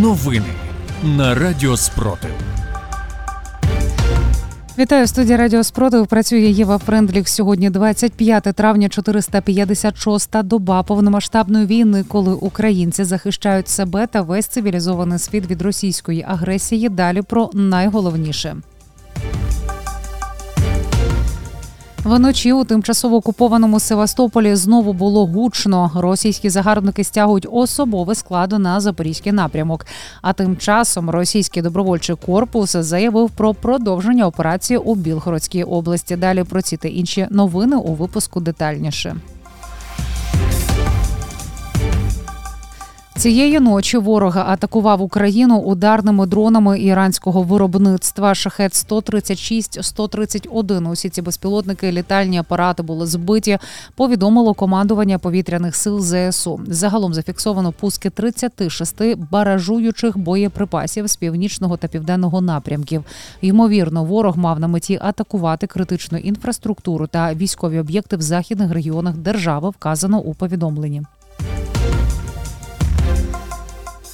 Новини на Радіо Спротив. Вітаю студія Радіо Спротив. Працює Єва Френдлік. Сьогодні 25 травня, 456-та доба повномасштабної війни, коли українці захищають себе та весь цивілізований світ від російської агресії. Далі про найголовніше. Вночі у тимчасово окупованому Севастополі знову було гучно. Російські загарбники стягують особовий складу на запорізький напрямок. А тим часом російський добровольчий корпус заявив про продовження операції у Білгородській області. Далі про ці та інші новини у випуску детальніше. Цієї ночі ворога атакував Україну ударними дронами іранського виробництва. Шахет 136 131 Усі ці безпілотники, літальні апарати були збиті. Повідомило командування повітряних сил ЗСУ. Загалом зафіксовано пуски 36 баражуючих боєприпасів з північного та південного напрямків. Ймовірно, ворог мав на меті атакувати критичну інфраструктуру та військові об'єкти в західних регіонах держави. Вказано у повідомленні.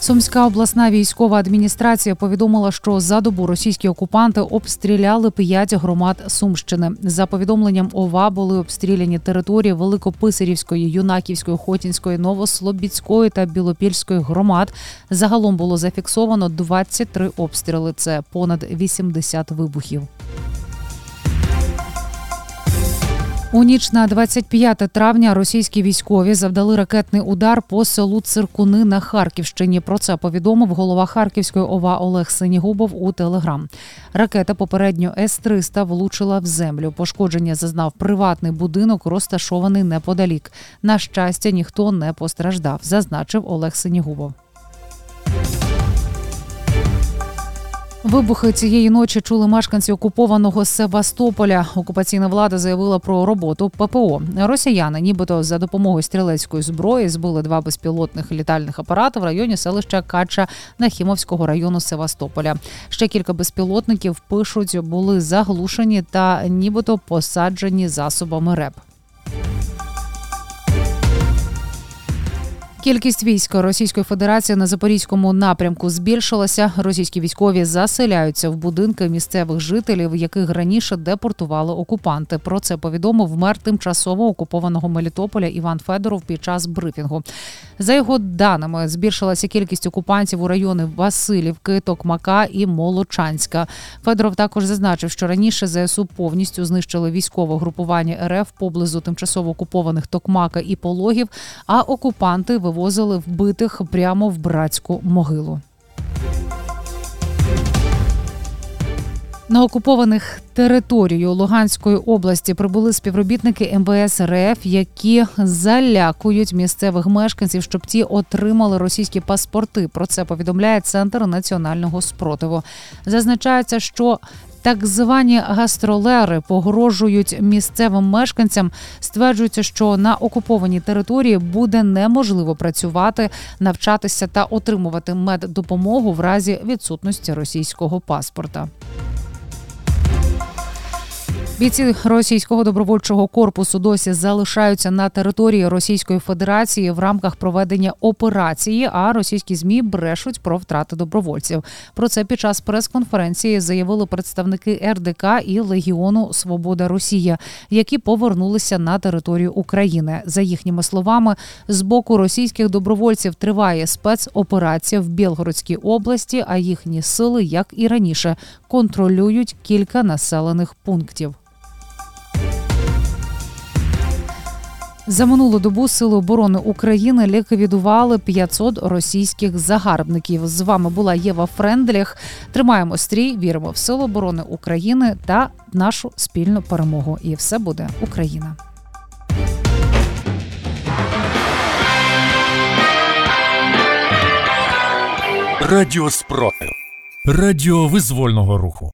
Сумська обласна військова адміністрація повідомила, що за добу російські окупанти обстріляли п'ять громад Сумщини. За повідомленням ОВА були обстріляні території Великописарівської, Юнаківської, Хотінської, Новослобідської та Білопільської громад. Загалом було зафіксовано 23 обстріли. Це понад 80 вибухів. У ніч на 25 травня російські військові завдали ракетний удар по селу Циркуни на Харківщині. Про це повідомив голова Харківської ОВА Олег Синігубов у Телеграм. Ракета попередньо С-300 влучила в землю. Пошкодження зазнав приватний будинок, розташований неподалік. На щастя, ніхто не постраждав, зазначив Олег Синігубов. Вибухи цієї ночі чули мешканці окупованого Севастополя. Окупаційна влада заявила про роботу ППО. Росіяни, нібито за допомогою стрілецької зброї, збили два безпілотних літальних апарати в районі селища Кача Нахімовського району Севастополя. Ще кілька безпілотників пишуть, були заглушені та нібито посаджені засобами РЕП. Кількість військ Російської Федерації на запорізькому напрямку збільшилася. Російські військові заселяються в будинки місцевих жителів, яких раніше депортували окупанти. Про це повідомив мер тимчасово окупованого Мелітополя Іван Федоров під час брифінгу. За його даними, збільшилася кількість окупантів у райони Васильівки, Токмака і Молочанська. Федоров також зазначив, що раніше ЗСУ повністю знищили військове групування РФ поблизу тимчасово окупованих Токмака і Пологів. А окупанти вивозили вбитих прямо в братську могилу. На окупованих територію Луганської області прибули співробітники МВС РФ, які залякують місцевих мешканців, щоб ті отримали російські паспорти. Про це повідомляє центр національного спротиву. Зазначається, що так звані гастролери погрожують місцевим мешканцям. Стверджується, що на окупованій території буде неможливо працювати, навчатися та отримувати меддопомогу в разі відсутності російського паспорта. Бійці російського добровольчого корпусу досі залишаються на території Російської Федерації в рамках проведення операції. А російські змі брешуть про втрати добровольців. Про це під час прес-конференції заявили представники РДК і Легіону Свобода Росія, які повернулися на територію України. За їхніми словами, з боку російських добровольців триває спецоперація в Білгородській області, а їхні сили, як і раніше, контролюють кілька населених пунктів. За минулу добу Сили оборони України ліквідували 500 російських загарбників. З вами була Єва Френдліх. Тримаємо стрій, віримо в Сили оборони України та нашу спільну перемогу. І все буде Україна. Радіо Спротив. Радіо визвольного руху.